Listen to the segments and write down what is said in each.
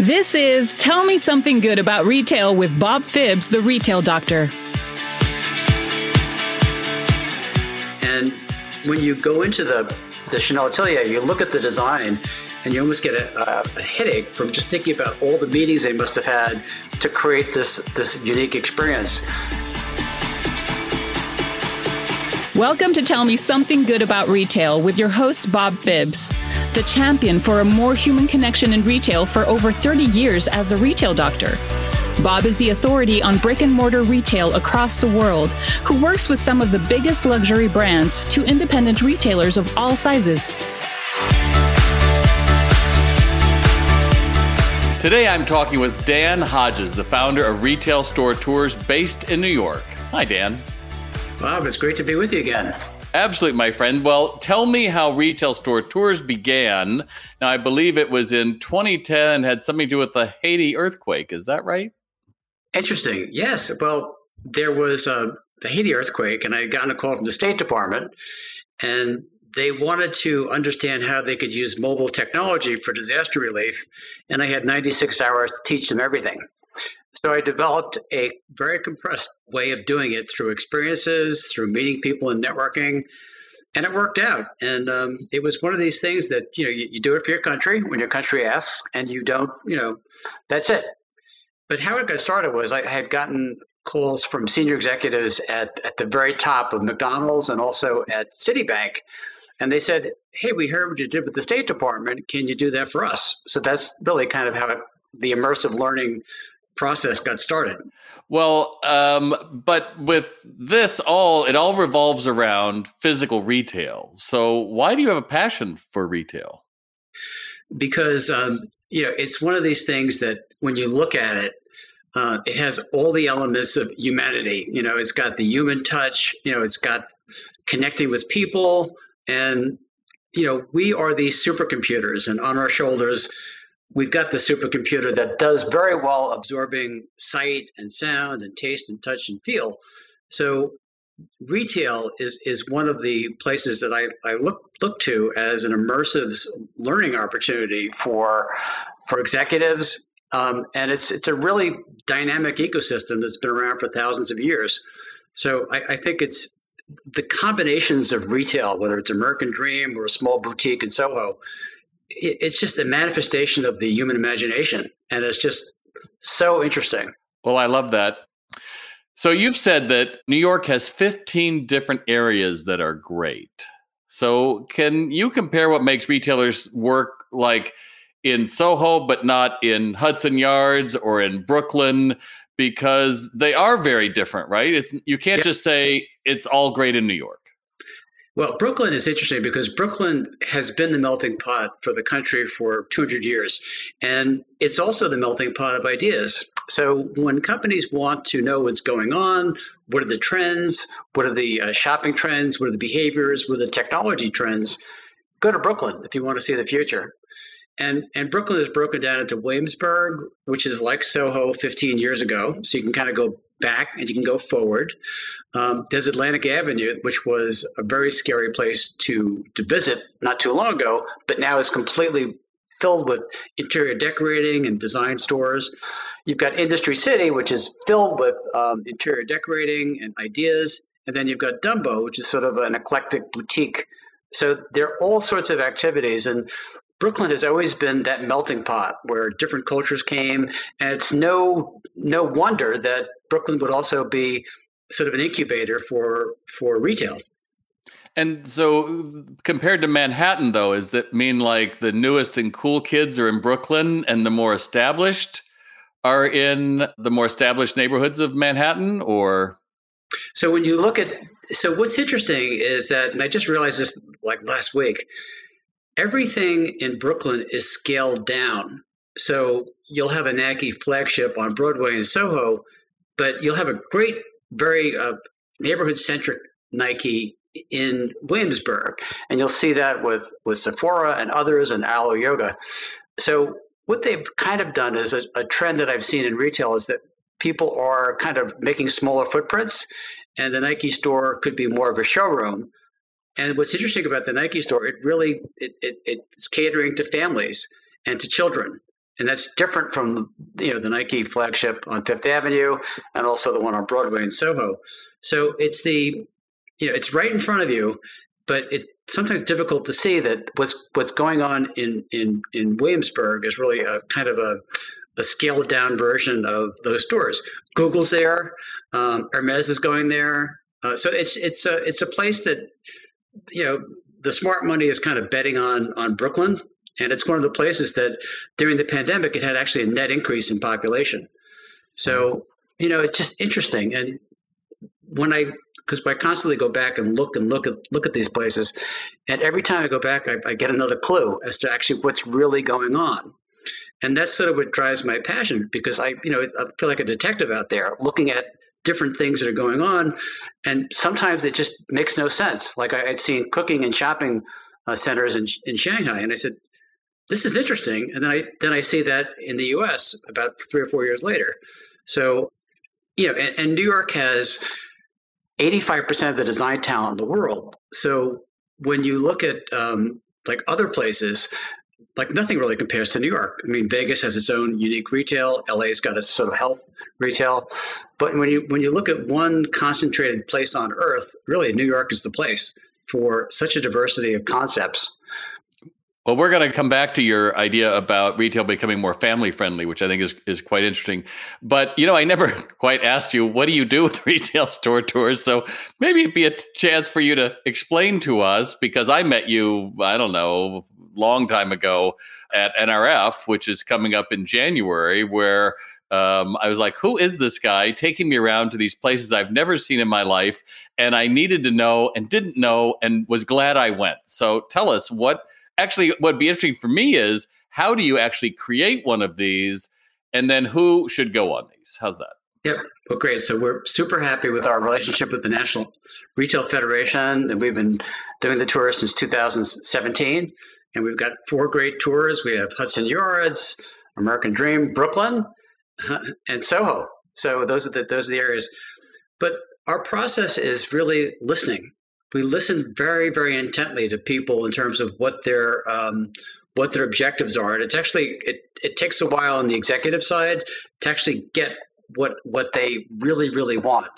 This is Tell Me Something Good About Retail with Bob Phibbs, the retail doctor. And when you go into the, the Chanel Atelier, you look at the design and you almost get a, a, headache from just thinking about all the meetings they must have had to create this, this unique experience. Welcome to Tell Me Something Good About Retail with your host, Bob Phibbs, the champion for a more human connection in retail for over 30 years as a retail doctor. Bob is the authority on brick and mortar retail across the world, who works with some of the biggest luxury brands to independent retailers of all sizes. Today I'm talking with Dan Hodges, the founder of Retail Store Tours based in New York. Hi, Dan. Bob, it's great to be with you again. Absolutely, my friend. Well, tell me how Retail Store Tours began. Now, I believe it was in 2010, had something to do with the Haiti earthquake. Is that right? Interesting. Yes. Well, there was uh, the Haiti earthquake, and I had gotten a call from the State Department, and they wanted to understand how they could use mobile technology for disaster relief. And I had 96 hours to teach them everything. So I developed a very compressed way of doing it through experiences, through meeting people and networking, and it worked out. And um, it was one of these things that you know you, you, do it for your country when your country asks, and you don't, you know, that's it. But how it got started was I had gotten calls from senior executives at at the very top of McDonald's and also at Citibank, and they said, "Hey, we heard what you did with the State Department. Can you do that for us?" So that's really kind of how it, the immersive learning process got started. Well, um, but with this all, it all revolves around physical retail. So why do you have a passion for retail? Because um, you know it's one of these things that when you look at it, uh, it has all the elements of humanity. You know, it's got the human touch. You know, it's got connecting with people, and you know, we are these supercomputers, and on our shoulders we've got the supercomputer that does very well absorbing sight and sound and taste and touch and feel. So retail is is one of the places that I, I look look to as an immersive learning opportunity for for executives. Um, and it's it's a really dynamic ecosystem that's been around for thousands of years. So I, I think it's the combinations of retail, whether it's American Dream or a small boutique in Soho, it's just a manifestation of the human imagination. And it's just so interesting. Well, I love that. So you've said that New York has 15 different areas that are great. So can you compare what makes retailers work like in Soho, but not in Hudson Yards or in Brooklyn? Because they are very different, right? It's you can't just say it's all great in New York. Well, Brooklyn is interesting because Brooklyn has been the melting pot for the country for 200 years. And it's also the melting pot of ideas. So when companies want to know what's going on, what are the trends, what are the uh, shopping trends, what are the behaviors, what are the technology trends, go to Brooklyn if you want to see the future. And, and Brooklyn is broken down into Williamsburg, which is like Soho 15 years ago. So you can kind of go back and you can go forward. Um, there's Atlantic Avenue, which was a very scary place to to visit not too long ago, but now is completely filled with interior decorating and design stores. You've got Industry City, which is filled with um, interior decorating and ideas, and then you've got Dumbo, which is sort of an eclectic boutique. So there are all sorts of activities, and Brooklyn has always been that melting pot where different cultures came, and it's no no wonder that Brooklyn would also be sort of an incubator for for retail. And so, compared to Manhattan, though, is that mean like the newest and cool kids are in Brooklyn, and the more established are in the more established neighborhoods of Manhattan, or? So when you look at, so what's interesting is that, and I just realized this like last week everything in Brooklyn is scaled down. So you'll have a Nike flagship on Broadway in Soho, but you'll have a great, very uh, neighborhood centric Nike in Williamsburg, and you'll see that with with Sephora and others and Alo Yoga. So what they've kind of done is a, a trend that I've seen in retail is that people are kind of making smaller footprints, and the Nike store could be more of a showroom. And what's interesting about the Nike store, it really it, it, it's catering to families and to children. and that's different from you know the Nike flagship on Fifth Avenue and also the one on Broadway in Soho. So it's the you know it's right in front of you, but it's sometimes difficult to see that what's what's going on in in in Williamsburg is really a kind of a a scaled down version of those stores. Google's there, um, Hermes is going there, uh, so it's it's a it's a place that you know the smart money is kind of betting on on Brooklyn and it's one of the places that during the pandemic, it had actually a net increase in population. So, you know, it's just interesting. And when I, because I constantly go back and look and look at look at these places, and every time I go back, I, I get another clue as to actually what's really going on. And that's sort of what drives my passion because I, you know, I feel like a detective out there looking at different things that are going on, and sometimes it just makes no sense. Like I, would seen cooking and shopping uh, centers in in Shanghai, and I said, this is interesting. And then I then I see that in the U.S. about three or four years later. So, you know, and, and New York has 85% of the design talent in the world. So when you look at um, like other places, like nothing really compares to New York. I mean, Vegas has its own unique retail. LA's got its sort of health retail. But when you when you look at one concentrated place on earth, really New York is the place for such a diversity of concepts. Well, we're going to come back to your idea about retail becoming more family friendly, which I think is, is quite interesting. But, you know, I never quite asked you, what do you do with retail store tours? So maybe it'd be a chance for you to explain to us, because I met you, I don't know, long time ago at NRF, which is coming up in January, where um, I was like, who is this guy taking me around to these places I've never seen in my life? And I needed to know and didn't know and was glad I went. So tell us what actually, what'd be interesting for me is how do you actually create one of these, and then who should go on these? How's that? Yep. Well, great. So we're super happy with our relationship with the National Retail Federation, and we've been doing the tour since 2017. And we've got four great tours. We have Hudson Yards, American Dream, Brooklyn, and Soho. So those are the those are the areas. But our process is really listening we listen very, very intently to people in terms of what their um, what their objectives are. And it's actually it, it takes a while on the executive side to actually get what what they really, really want.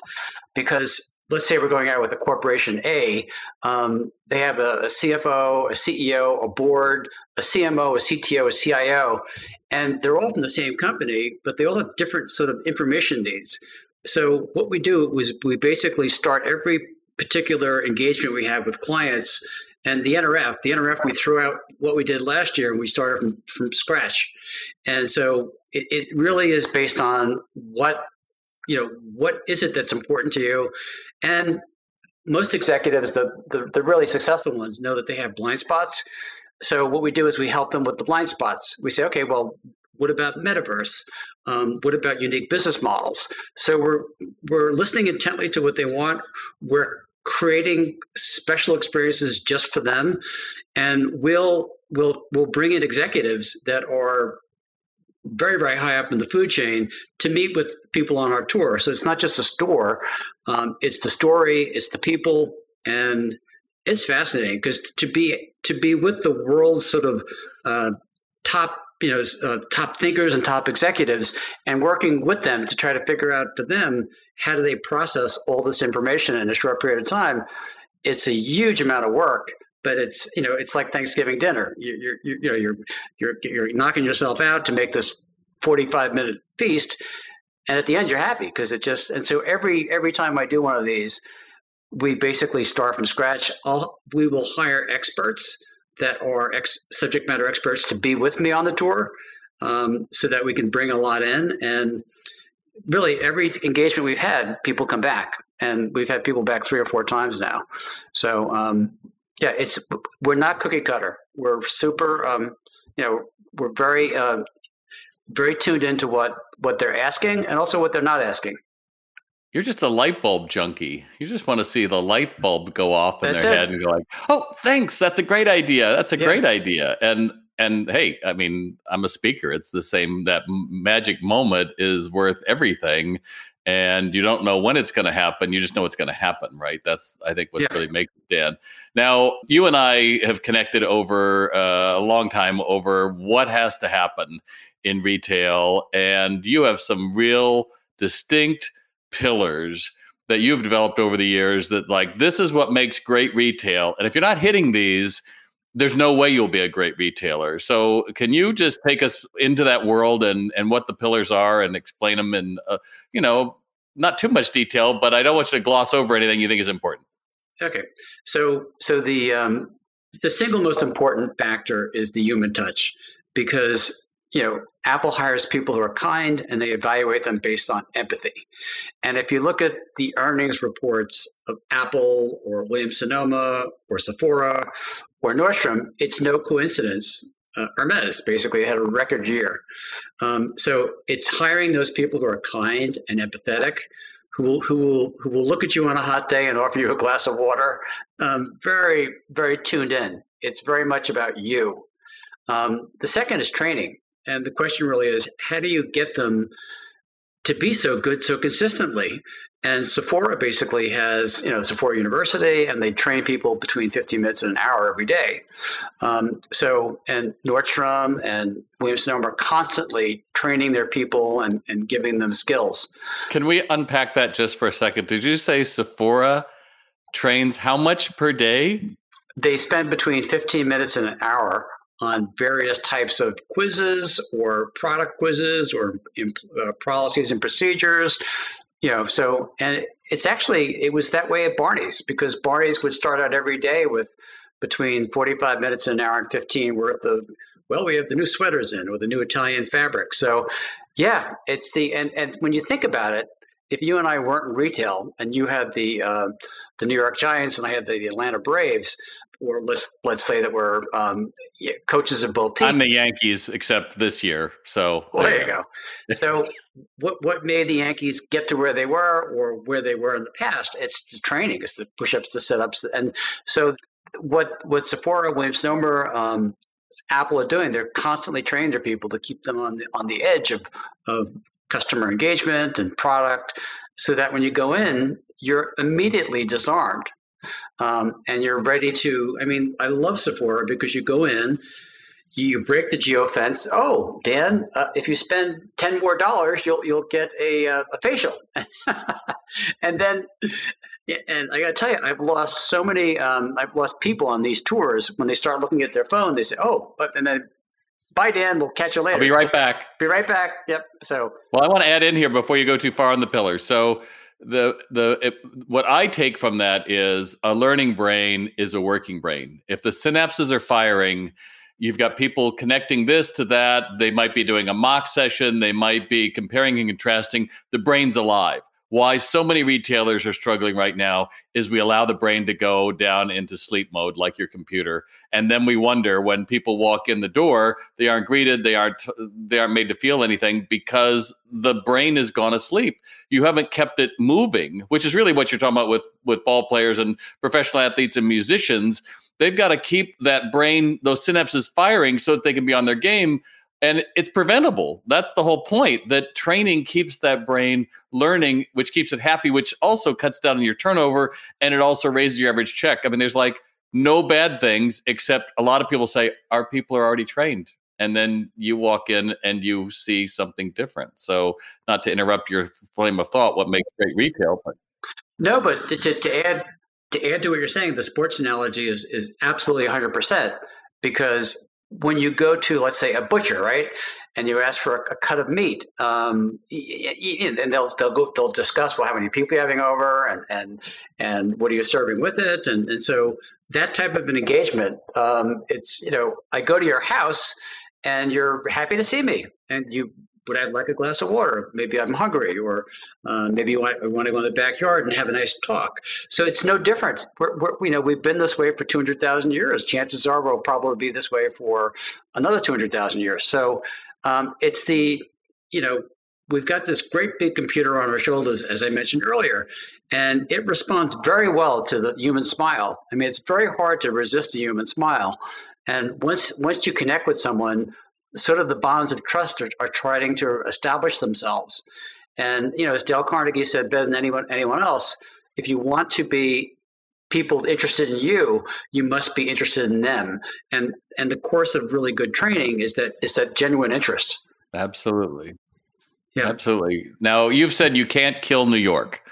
Because let's say we're going out with a corporation A, um, they have a, a, CFO, a CEO, a board, a CMO, a CTO, a CIO, and they're all from the same company, but they all have different sort of information needs. So what we do is we basically start every particular engagement we have with clients. And the NRF, the NRF, we threw out what we did last year and we started from, from scratch. And so it, it really is based on what, you know, what is it that's important to you? And most executives, the, the, the really successful ones, know that they have blind spots. So what we do is we help them with the blind spots. We say, okay, well, what about metaverse? Um, what about unique business models? So we're we're listening intently to what they want. We're creating special experiences just for them and we'll we'll we'll bring in executives that are very very high up in the food chain to meet with people on our tour. So it's not just a store um, it's the story it's the people and it's fascinating because to be to be with the world's sort of uh, top you know uh, top thinkers and top executives and working with them to try to figure out for them how do they process all this information in a short period of time it's a huge amount of work but it's you know it's like thanksgiving dinner you're, you're you know you're you're you're knocking yourself out to make this 45 minute feast and at the end you're happy because it just and so every every time i do one of these we basically start from scratch I'll, we will hire experts that are ex- subject matter experts to be with me on the tour um, so that we can bring a lot in. And really, every engagement we've had, people come back. And we've had people back three or four times now. So, um, yeah, it's we're not cookie cutter. We're super, um, you know, we're very, uh, very tuned into what what they're asking and also what they're not asking. You're just a light bulb junkie. You just want to see the light bulb go off in That's their it. head and go like, "Oh, thanks. That's a great idea. That's a Yeah. great idea." And and hey, I mean, I'm a speaker. It's the same. That magic moment is worth everything. And you don't know when it's going to happen. You just know it's going to happen, right? That's I think what's Yeah. really makes it Dan. Now you and I have connected over uh, a long time over what has to happen in retail, and you have some real distinct pillars that you've developed over the years that like this is what makes great retail and if you're not hitting these there's no way you'll be a great retailer so can you just take us into that world and and what the pillars are and explain them in uh, you know not too much detail but i don't want you to gloss over anything you think is important Okay, so so the um, the single most important factor is the human touch, because you know Apple hires people who are kind and they evaluate them based on empathy. And if you look at the earnings reports of Apple or Williams Sonoma or Sephora or Nordstrom, it's no coincidence. Uh, Hermes basically had a record year. Um, so it's hiring those people who are kind and empathetic, who will, who will who will look at you on a hot day and offer you a glass of water. Um, very very tuned in. It's very much about you. Um, the second is training, and the question really is how do you get them to be so good so consistently? And Sephora basically has, you know, Sephora University, and they train people between 15 minutes and an hour every day. Um, so, and Nordstrom and Williams Sonoma are constantly training their people and, and giving them skills. can we unpack that just for a second did you say sephora trains how much per day They spend between 15 minutes and an hour on various types of quizzes or product quizzes or uh, policies and procedures. You know, so and it's actually it was that way at Barney's because Barney's would start out every day with between 45 minutes and an hour and 15 worth of well, we have the new sweaters in or the new Italian fabric. So yeah, it's the and and when you think about it, if you and I weren't in retail and you had the uh, the New York Giants and I had the Atlanta Braves, or let's let's say that we're um, coaches of both teams. i'm the yankees except this year so Well, there you go. So, what what made the Yankees get to where they were, or where they were in the past? It's the training, it's the push-ups, the sit-ups, and so what what Sephora, Williams Sonoma, um, Apple are doing, they're constantly training their people to keep them on the on the edge of of customer engagement and product, so that when you go in, you're immediately disarmed. Um, and you're ready to. I mean, I love Sephora because you go in, you break the geo fence. Oh, Dan, uh, if you spend ten more dollars, you'll you'll get a uh, a facial, and then. And I got to tell you, I've lost so many. Um, I've lost people on these tours when they start looking at their phone. They say, "Oh," but and then, "Bye, Dan. We'll catch you later." i'll be right back Be right back. Yep. So Well, I want to add in here before you go too far on the pillars. So the the it, what I take from that is a learning brain is a working brain. If the synapses are firing, you've got people connecting this to that. They might be doing a mock session. They might be comparing and contrasting. The brain's alive. Why so many retailers are struggling right now is we allow the brain to go down into sleep mode like your computer and then we wonder when people walk in the door they aren't greeted they aren't they aren't made to feel anything because the brain has gone asleep you haven't kept it moving which is really what you're talking about with with ball players and professional athletes and musicians. They've got to keep that brain those synapses firing so that they can be on their game and it's preventable. That's the whole point that training keeps that brain learning which keeps it happy which also cuts down on your turnover and it also raises your average check. I mean there's like no bad things except a lot of people say our people are already trained. And then you walk in and you see something different. So not to interrupt your flame of thought what makes great retail but no, but to, to, add to add to what you're saying, the sports analogy is is absolutely 100 percent because when you go to let's say a butcher, right, and you ask for a, a cut of meat, um, and they'll they'll go they'll discuss well how many people you're having over and and and what are you serving with it, and and so that type of an engagement, um, it's you know I go to your house and you're happy to see me, and you would I like a glass of water? Maybe I'm hungry, or uh, maybe I want to go in the backyard and have a nice talk. So it's no different. We're, we're, you know, we've been this way for 200,000 years. Chances are we'll probably be this way for another 200,000 years. So um, it's the, you know, we've got this great big computer on our shoulders, as I mentioned earlier, and it responds very well to the human smile. I mean, it's very hard to resist a human smile. And once once you connect with someone, sort of the bonds of trust are, are trying to establish themselves. And you know, as Dale Carnegie said better than anyone anyone else, if you want to be people interested in you, you must be interested in them. And and the course of really good training is that is that genuine interest. Absolutely. Yeah. Absolutely. Now you've said you can't kill New York.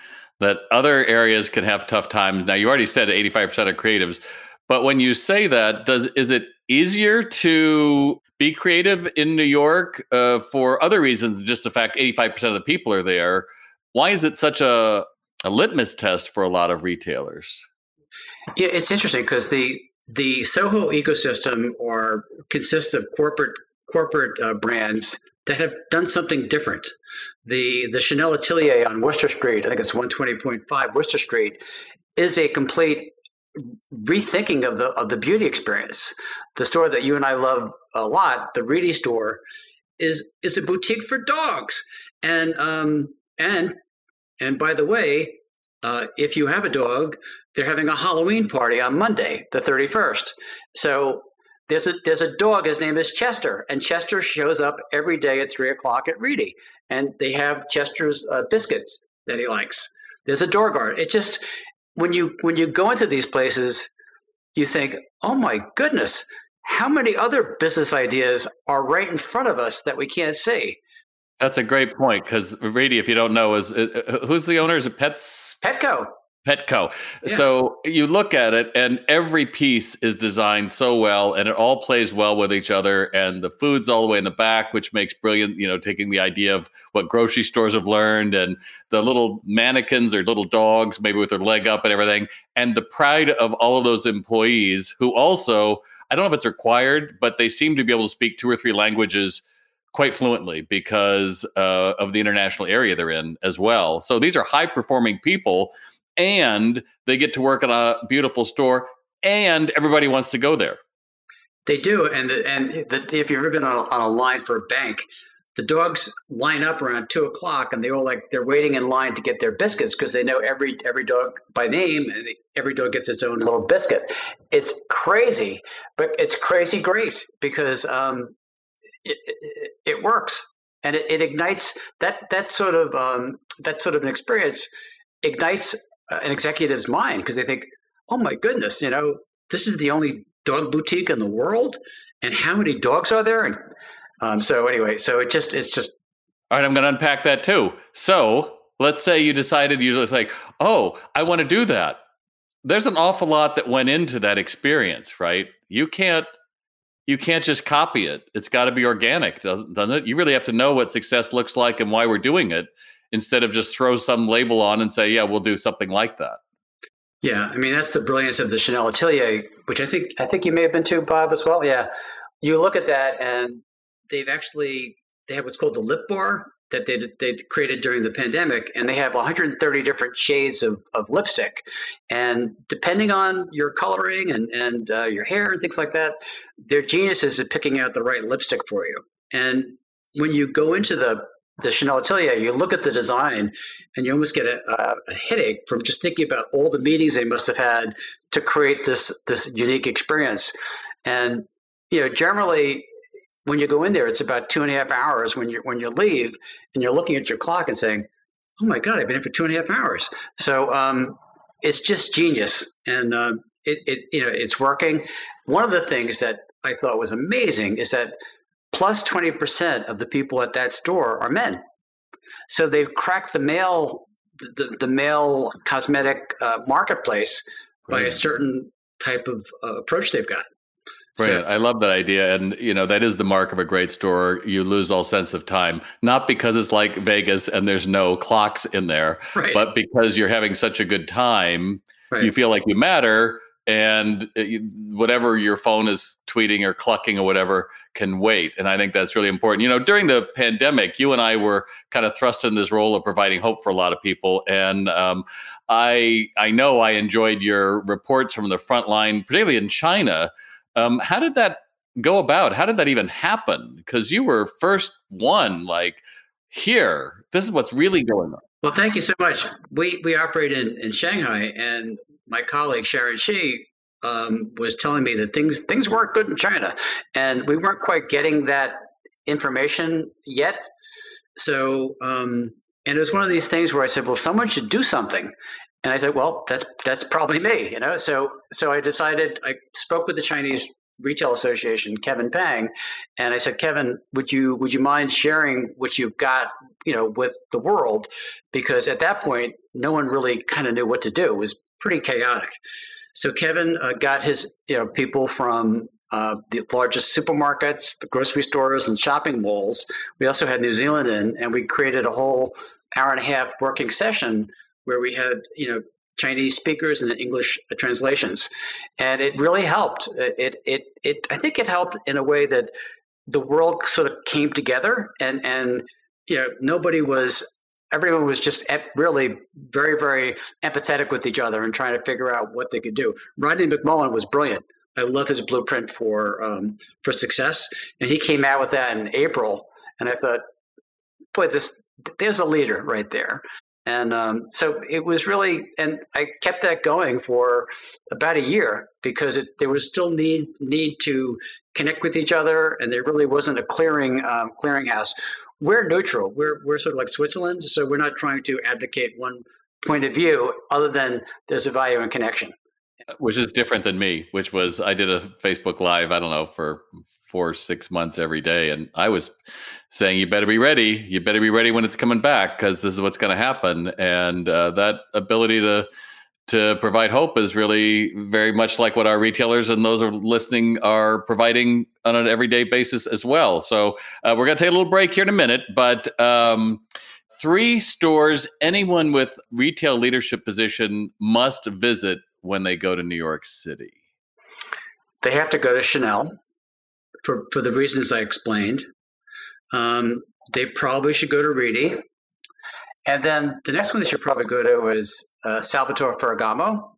That other areas can have tough times. Now you already said 85% of creatives, but when you say that, does is it easier to be creative in New York uh, for other reasons, just the fact 85% of the people are there? Why is it such a, a litmus test for a lot of retailers? Yeah, it's interesting because the the Soho ecosystem or consists of corporate corporate uh, brands that have done something different. The the Chanel Atelier on Wooster Street, I think it's 120.5 Wooster Street, is a complete rethinking of the of the beauty experience. The store that you and I love a lot, the Reddy store, is is a boutique for dogs. And um and and by the way, uh, if you have a dog, they're having a Halloween party on Monday, the 31st. So there's a there's a dog. His name is Chester, and Chester shows up every day at three o'clock at Reddy, and they have Chester's uh, biscuits that he likes. There's a door guard. It just when you when you go into these places, you think, oh my goodness, how many other business ideas are right in front of us that we can't see? That's a great point because Reddy, if you don't know, is uh, uh, who's the owner? Is it Pets Petco? Petco. Yeah. So you look at it, and every piece is designed so well, and it all plays well with each other. And the food's all the way in the back, which makes brilliant. You know, taking the idea of what grocery stores have learned, and the little mannequins or little dogs, maybe with their leg up and everything, and the pride of all of those employees who also, I don't know if it's required, but they seem to be able to speak two or three languages quite fluently because uh, of the international area they're in as well. So these are high performing people and they get to work at a beautiful store and everybody wants to go there. They do, and and the, if you've ever been on a, on a line for a bank, the dogs line up around two o'clock, and they all like they're waiting in line to get their biscuits because they know every every dog by name, and every dog gets its own little biscuit. It's crazy, but it's crazy great because um, it, it, it works and it, it, ignites that that sort of um, that sort of an experience ignites an executive's mind because they think, oh my goodness, you know, this is the only dog boutique in the world, and how many dogs are there? And um, so anyway, so it just it's just. All right, I'm going to unpack that too. So let's say you decided you just like, oh, I want to do that. There's an awful lot that went into that experience, right? You can't you can't just copy it. It's got to be organic, doesn't, doesn't it? You really have to know what success looks like and why we're doing it instead of just throw some label on and say, yeah, we'll do something like that. Yeah, I mean that's the brilliance of the Chanel Atelier, which I think I think you may have been to, Bob, as well. Yeah, you look at that, and they've actually they have what's called the lip bar that they they created during the pandemic, and they have 130 different shades of, of lipstick, and depending on your coloring and and uh, your hair and things like that, their genius is picking out the right lipstick for you. And when you go into the the Chanel Atelier, you look at the design and you almost get a, a, headache from just thinking about all the meetings they must have had to create this this unique experience. And you know, generally, when you go in there, it's about two and a half hours when you when you leave, and you're looking at your clock and saying, "Oh my God, I've been here for two and a half hours." So um, it's just genius, and uh, it, it you know it's working. One of the things that I thought was amazing is that plus 20% of the people at that store are men. So they've cracked the male the, the male cosmetic uh, marketplace by a certain type of uh, approach they've got. Right. So, I love that idea. And, you know, that is the mark of a great store. You lose all sense of time, not because it's like Vegas and there's no clocks in there, right. but because you're having such a good time, right. you feel like you matter and whatever your phone is tweeting or clucking or whatever can wait. And i think that's really important. You know during the pandemic you and i were kind of thrust in this role of providing hope for a lot of people. And um, i i know i enjoyed your reports from the front line particularly in china. Um, how did that go about? How did that even happen? Because you were first one like here. This is what's really going on. Well, thank you so much. We we operate in, in Shanghai, and my colleague Sharon Shi um, was telling me that things things weren't good in China, and we weren't quite getting that information yet. So um, And it was one of these things where I said, well, someone should do something. And I thought, well, that's that's probably me, you know. So so I decided. I spoke with the Chinese Retail Association, Kevin Pang, and I said, Kevin, would you would you mind sharing what you've got, you know, with the world? Because at that point, no one really kind of knew what to do. It was pretty chaotic. So Kevin uh, got his you know people from uh, the largest supermarkets, the grocery stores, and shopping malls. We also had New Zealand in, and we created a whole hour and a half working session where we had you know Chinese speakers and English translations, and it really helped. It it it I think it helped in a way that the world sort of came together, and and you know nobody was everyone was just really very very empathetic with each other and trying to figure out what they could do. Rodney McMullen was brilliant. I love his blueprint for um, for success, and he came out with that in April, and I thought, boy, this there's a leader right there. And um, so it was really, and I kept that going for about a year because it, there was still need need to connect with each other, and there really wasn't a clearing um, clearinghouse. We're neutral. We're we're sort of like Switzerland, so we're not trying to advocate one point of view other than there's a value in connection. Which is different than me, which was I did a Facebook Live. I don't know for four six months every day, and I was saying, "You better be ready. You better be ready when it's coming back because this is what's going to happen." And uh, that ability to to provide hope is really very much like what our retailers and those are listening are providing on an everyday basis as well. So uh, we're going to take a little break here in a minute, but. Um, three stores anyone with retail leadership position must visit when they go to New York City? They have to go to Chanel for, for the reasons I explained. Um, they probably should go to Reddy. And then the next one they should probably go to is uh, Salvatore Ferragamo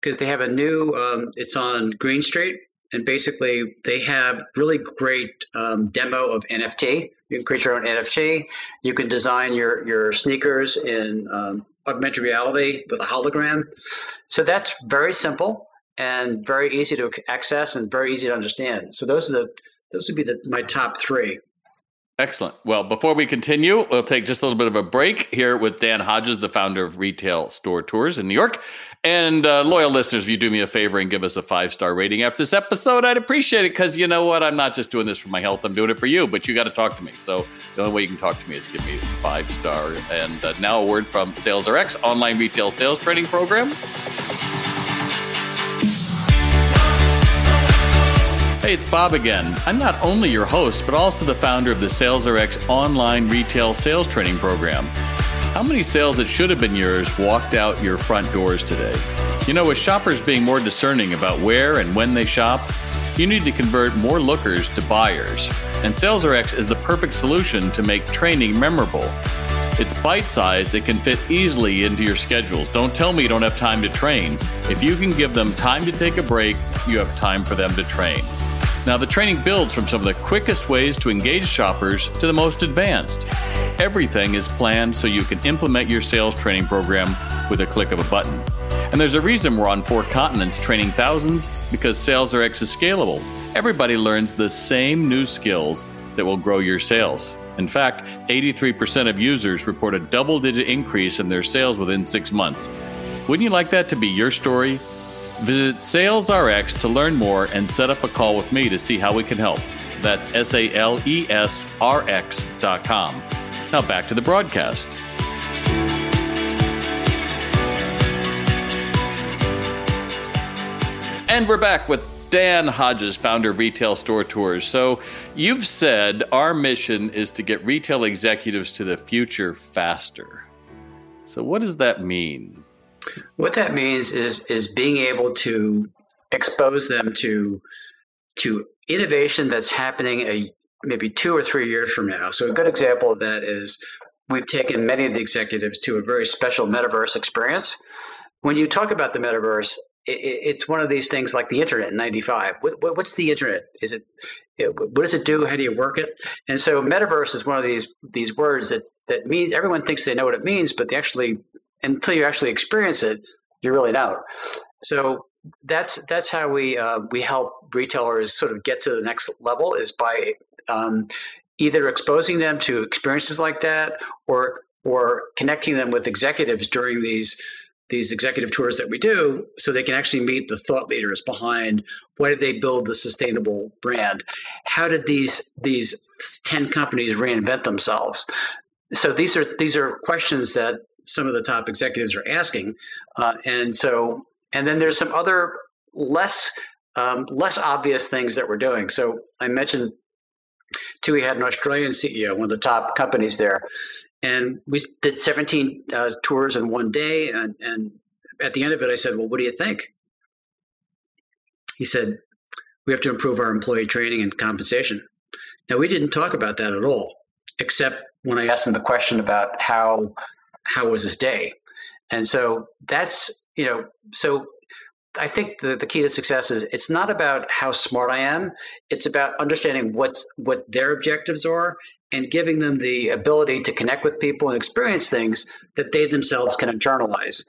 because they have a new, um, it's on Greene Street. And basically, they have really great um, demo of NFT. You can create your own NFT. You can design your, your sneakers in um, augmented reality with a hologram. So that's very simple and very easy to access and very easy to understand. So those are the those would be the, my top three. Excellent. Well, before we continue, we'll take just a little bit of a break here with Dan Hodges, the founder of Retail Store Tours in New York. And uh, loyal listeners, if you do me a favor and give us a five star rating after this episode, I'd appreciate it because you know what? I'm not just doing this for my health, I'm doing it for you, but you got to talk to me. So the only way you can talk to me is give me a five star. And uh, now a word from SalesRx, online retail sales training program. Hey, it's Bob again. I'm not only your host, but also the founder of the Sales RX online retail sales training program. How many sales that should have been yours walked out your front doors today? You know, with shoppers being more discerning about where and when they shop, you need to convert more lookers to buyers. And Sales RX is the perfect solution to make training memorable. It's bite sized, it can fit easily into your schedules. Don't tell me you don't have time to train. If you can give them time to take a break, you have time for them to train. Now, the training builds from some of the quickest ways to engage shoppers to the most advanced. Everything is planned so you can implement your sales training program with a click of a button. And there's a reason we're on four continents training thousands because Sales RX is scalable. Everybody learns the same new skills that will grow your sales. In fact, 83% of users report a double digit increase in their sales within six months. Wouldn't you like that to be your story? Visit SalesRx to learn more and set up a call with me to see how we can help. That's S A L E S R X dot com. Now back to the broadcast. And we're back with Dan Hodges, founder of Retail Store Tours. So, you've said our mission is to get retail executives to the future faster. So, what does that mean? What that means is is being able to expose them to to innovation that's happening a maybe two or three years from now. So a good example of that is we've taken many of the executives to a very special metaverse experience. When you talk about the metaverse, it's one of these things like the internet in 95 what's the internet is it what does it do how do you work it and so metaverse is one of these these words that that means everyone thinks they know what it means but they actually until you actually experience it, you're really don't. So that's that's how we uh, we help retailers sort of get to the next level is by um, either exposing them to experiences like that or or connecting them with executives during these these executive tours that we do so they can actually meet the thought leaders behind why did they build the sustainable brand how did these these 10 companies reinvent themselves so these are these are questions that some of the top executives are asking uh, and so and then there's some other less um, less obvious things that we're doing so i mentioned TUI had an Australian CEO, one of the top companies there, and we did 17 uh, tours in one day. And, and at the end of it, I said, Well, what do you think? He said, We have to improve our employee training and compensation. Now, we didn't talk about that at all, except when I asked him the question about how how was his day. And so that's, you know, so I think the, the key to success is it's not about how smart I am. It's about understanding what's what their objectives are and giving them the ability to connect with people and experience things that they themselves can internalize.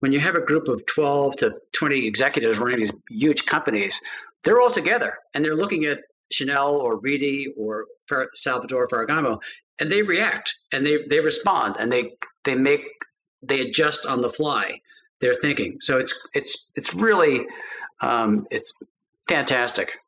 When you have a group of 12 to 20 executives running these huge companies, they're all together and they're looking at Chanel or Reddy or Salvador Ferragamo and they react and they, they respond and they, they make, they adjust on the fly their thinking. So it's, it's, it's really, um, it's fantastic.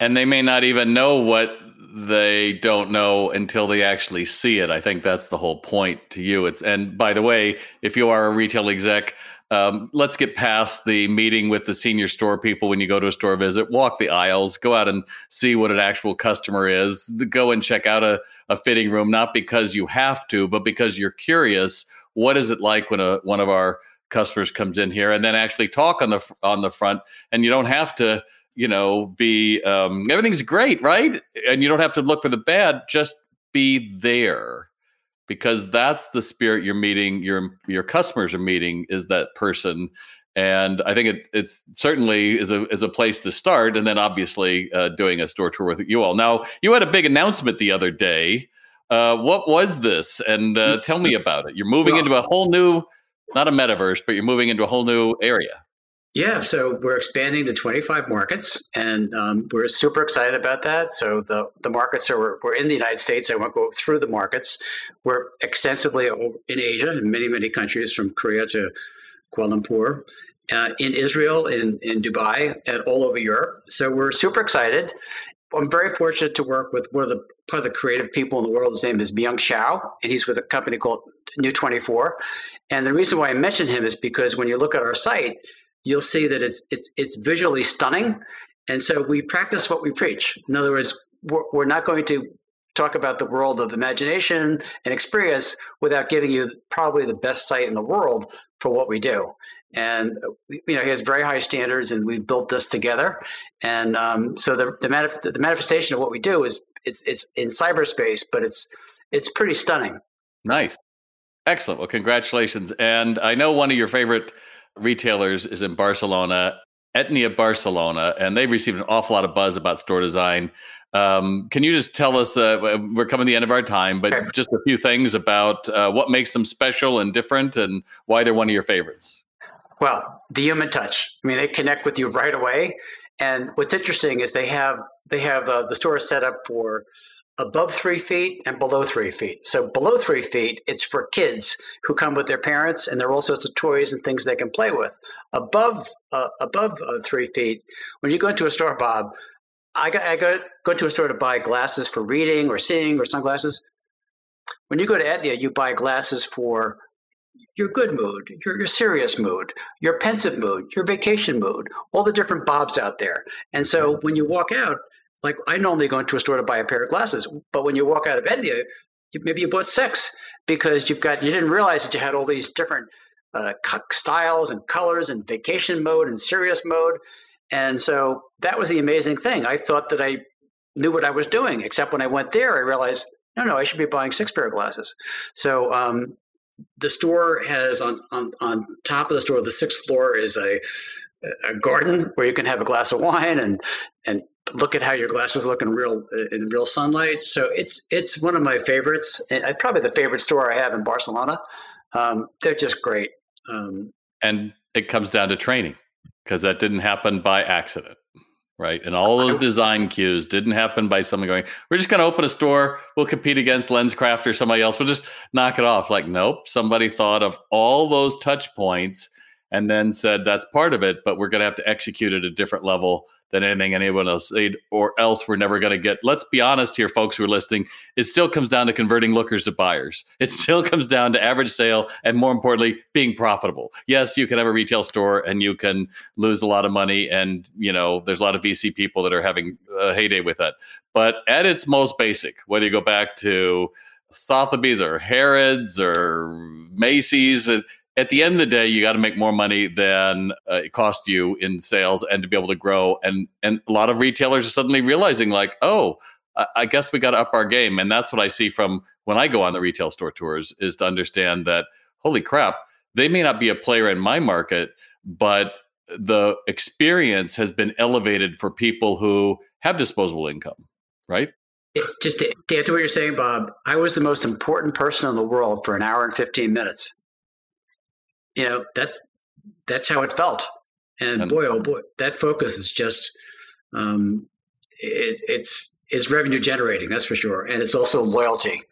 And they may not even know what they don't know until they actually see it. I think that's the whole point to you. It's and by the way, if you are a retail exec, um, let's get past the meeting with the senior store people when you go to a store visit. Walk the aisles, go out and see what an actual customer is. Go and check out a, a fitting room, not because you have to, but because you're curious. What is it like when a one of our customers comes in here, and then actually talk on the on the front, and you don't have to you know, be um, everything's great, right? And you don't have to look for the bad. Just be there, because that's the spirit you're meeting. Your your customers are meeting is that person, and I think it it's certainly is a is a place to start. And then obviously uh, doing a store tour with you all. Now you had a big announcement the other day. Uh, what was this? And uh, tell me about it. You're moving into a whole new, not a metaverse, but you're moving into a whole new area. Yeah, so we're expanding to 25 markets, and um, we're super excited about that. So the the markets are we're, we're in the United States. I won't go through the markets. We're extensively in Asia, in many many countries, from Korea to Kuala Lumpur, uh, in Israel, in in Dubai, and all over Europe. So we're super excited. I'm very fortunate to work with one of the part of the creative people in the world. His name is Byung Shao, and he's with a company called New 24. And the reason why I mention him is because when you look at our site you'll see that it's it's it's visually stunning, and so we practice what we preach. In other words, we're, we're not going to talk about the world of imagination and experience without giving you probably the best site in the world for what we do. And you know, he has very high standards, and we've built this together. And um, so the the, manif- the manifestation of what we do is it's it's in cyberspace, but it's it's pretty stunning. Nice, excellent. Well, congratulations! And I know one of your favorite retailers is in Barcelona, Etnia Barcelona, and they've received an awful lot of buzz about store design. Um, can you just tell us? Uh, we're coming to the end of our time, but just a few things about uh, what makes them special and different, and why they're one of your favorites. Well, the human touch. I mean, they connect with you right away. And what's interesting is they have they have uh, the store set up for above three feet and below three feet. So below three feet, it's for kids who come with their parents, and there are all sorts of toys and things they can play with. Above uh, above uh, three feet, when you go into a store, Bob, I, go, I go go to a store to buy glasses for reading or seeing or sunglasses. When you go to Etnia, you buy glasses for your good mood, your, your serious mood, your pensive mood, your vacation mood, all the different bobs out there. And so when you walk out, like I normally go into a store to buy a pair of glasses, but when you walk out of Etnia, maybe you bought six because you've got you didn't realize that you had all these different uh, styles and colors and vacation mode and serious mode, and so that was the amazing thing. I thought that I knew what I was doing, except when I went there, I realized no, no, I should be buying six pair of glasses. So um, the store has on, on on top of the store, the sixth floor is a a garden where you can have a glass of wine and and look at how your glasses look in real in real sunlight. So it's it's one of my favorites. And probably the favorite store I have in Barcelona. Um, they're just great. Um, and it comes down to training because that didn't happen by accident. right? And all those design cues didn't happen by someone going, we're just going to open a store. We'll compete against LensCraft or somebody else. We'll just knock it off. Like, nope. Somebody thought of all those touch points and then said that's part of it, but we're going to have to execute at a different level than anything anyone else said, or else we're never going to get. Let's be honest here, folks who are listening. It still comes down to converting lookers to buyers. It still comes down to average sale, and more importantly, being profitable. Yes, you can have a retail store and you can lose a lot of money, and you know there's a lot of VC people that are having a heyday with that. But at its most basic, whether you go back to Sotheby's or Harrods or Macy's at the end of the day, you got to make more money than uh, it cost you in sales and to be able to grow. And and a lot of retailers are suddenly realizing, like, oh, I, I guess we got to up our game. And that's what I see from when I go on the retail store tours is to understand that, holy crap, they may not be a player in my market, but the experience has been elevated for people who have disposable income, right? Just to, to to what you're saying, Bob, I was the most important person in the world for an hour and 15 minutes you know that's that's how it felt. And, boy oh boy that focus is just um, it, it's it's revenue generating that's for sure. And it's also loyalty.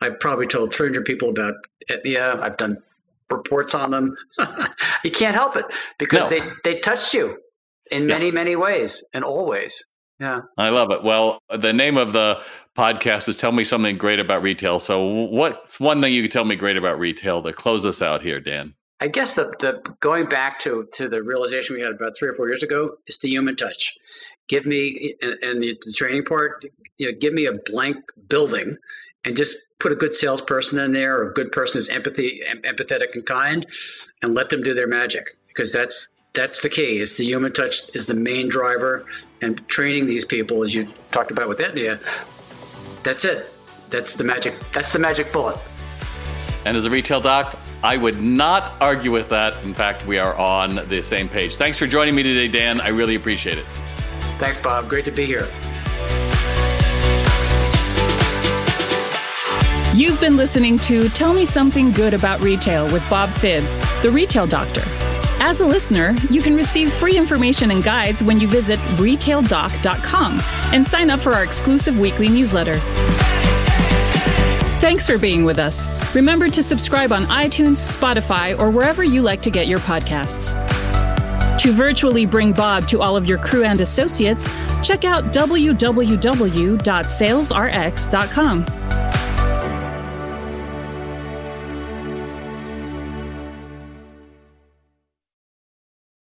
I probably told 300 people about yeah i've done reports on them. You can't help it because no. they they touched you in many yeah. many ways and always. Yeah. I love it. Well the name of the podcast is tell me something great about retail. So what's one thing you could tell me great about retail to close us out here dan I guess the, the going back to to the realization we had about three or four years ago is the human touch. Give me and, the, the, training part. You know, give me a blank building, and just put a good salesperson in there or a good person who's empathy empathetic and kind, and let them do their magic because that's that's the key. Is the human touch is the main driver, and training these people, as you talked about with Etnia, that's it. That's the magic. That's the magic bullet. And as a retail doc, I would not argue with that. In fact, we are on the same page. Thanks for joining me today, Dan. I really appreciate it. Thanks, Bob. Great to be here. You've been listening to Tell Me Something Good About Retail with Bob Phibbs, the retail doctor. As a listener, you can receive free information and guides when you visit retaildoc.com and sign up for our exclusive weekly newsletter. Thanks for being with us. Remember to subscribe on iTunes, Spotify, or wherever you like to get your podcasts. To virtually bring Bob to all of your crew and associates, check out www.salesrx.com.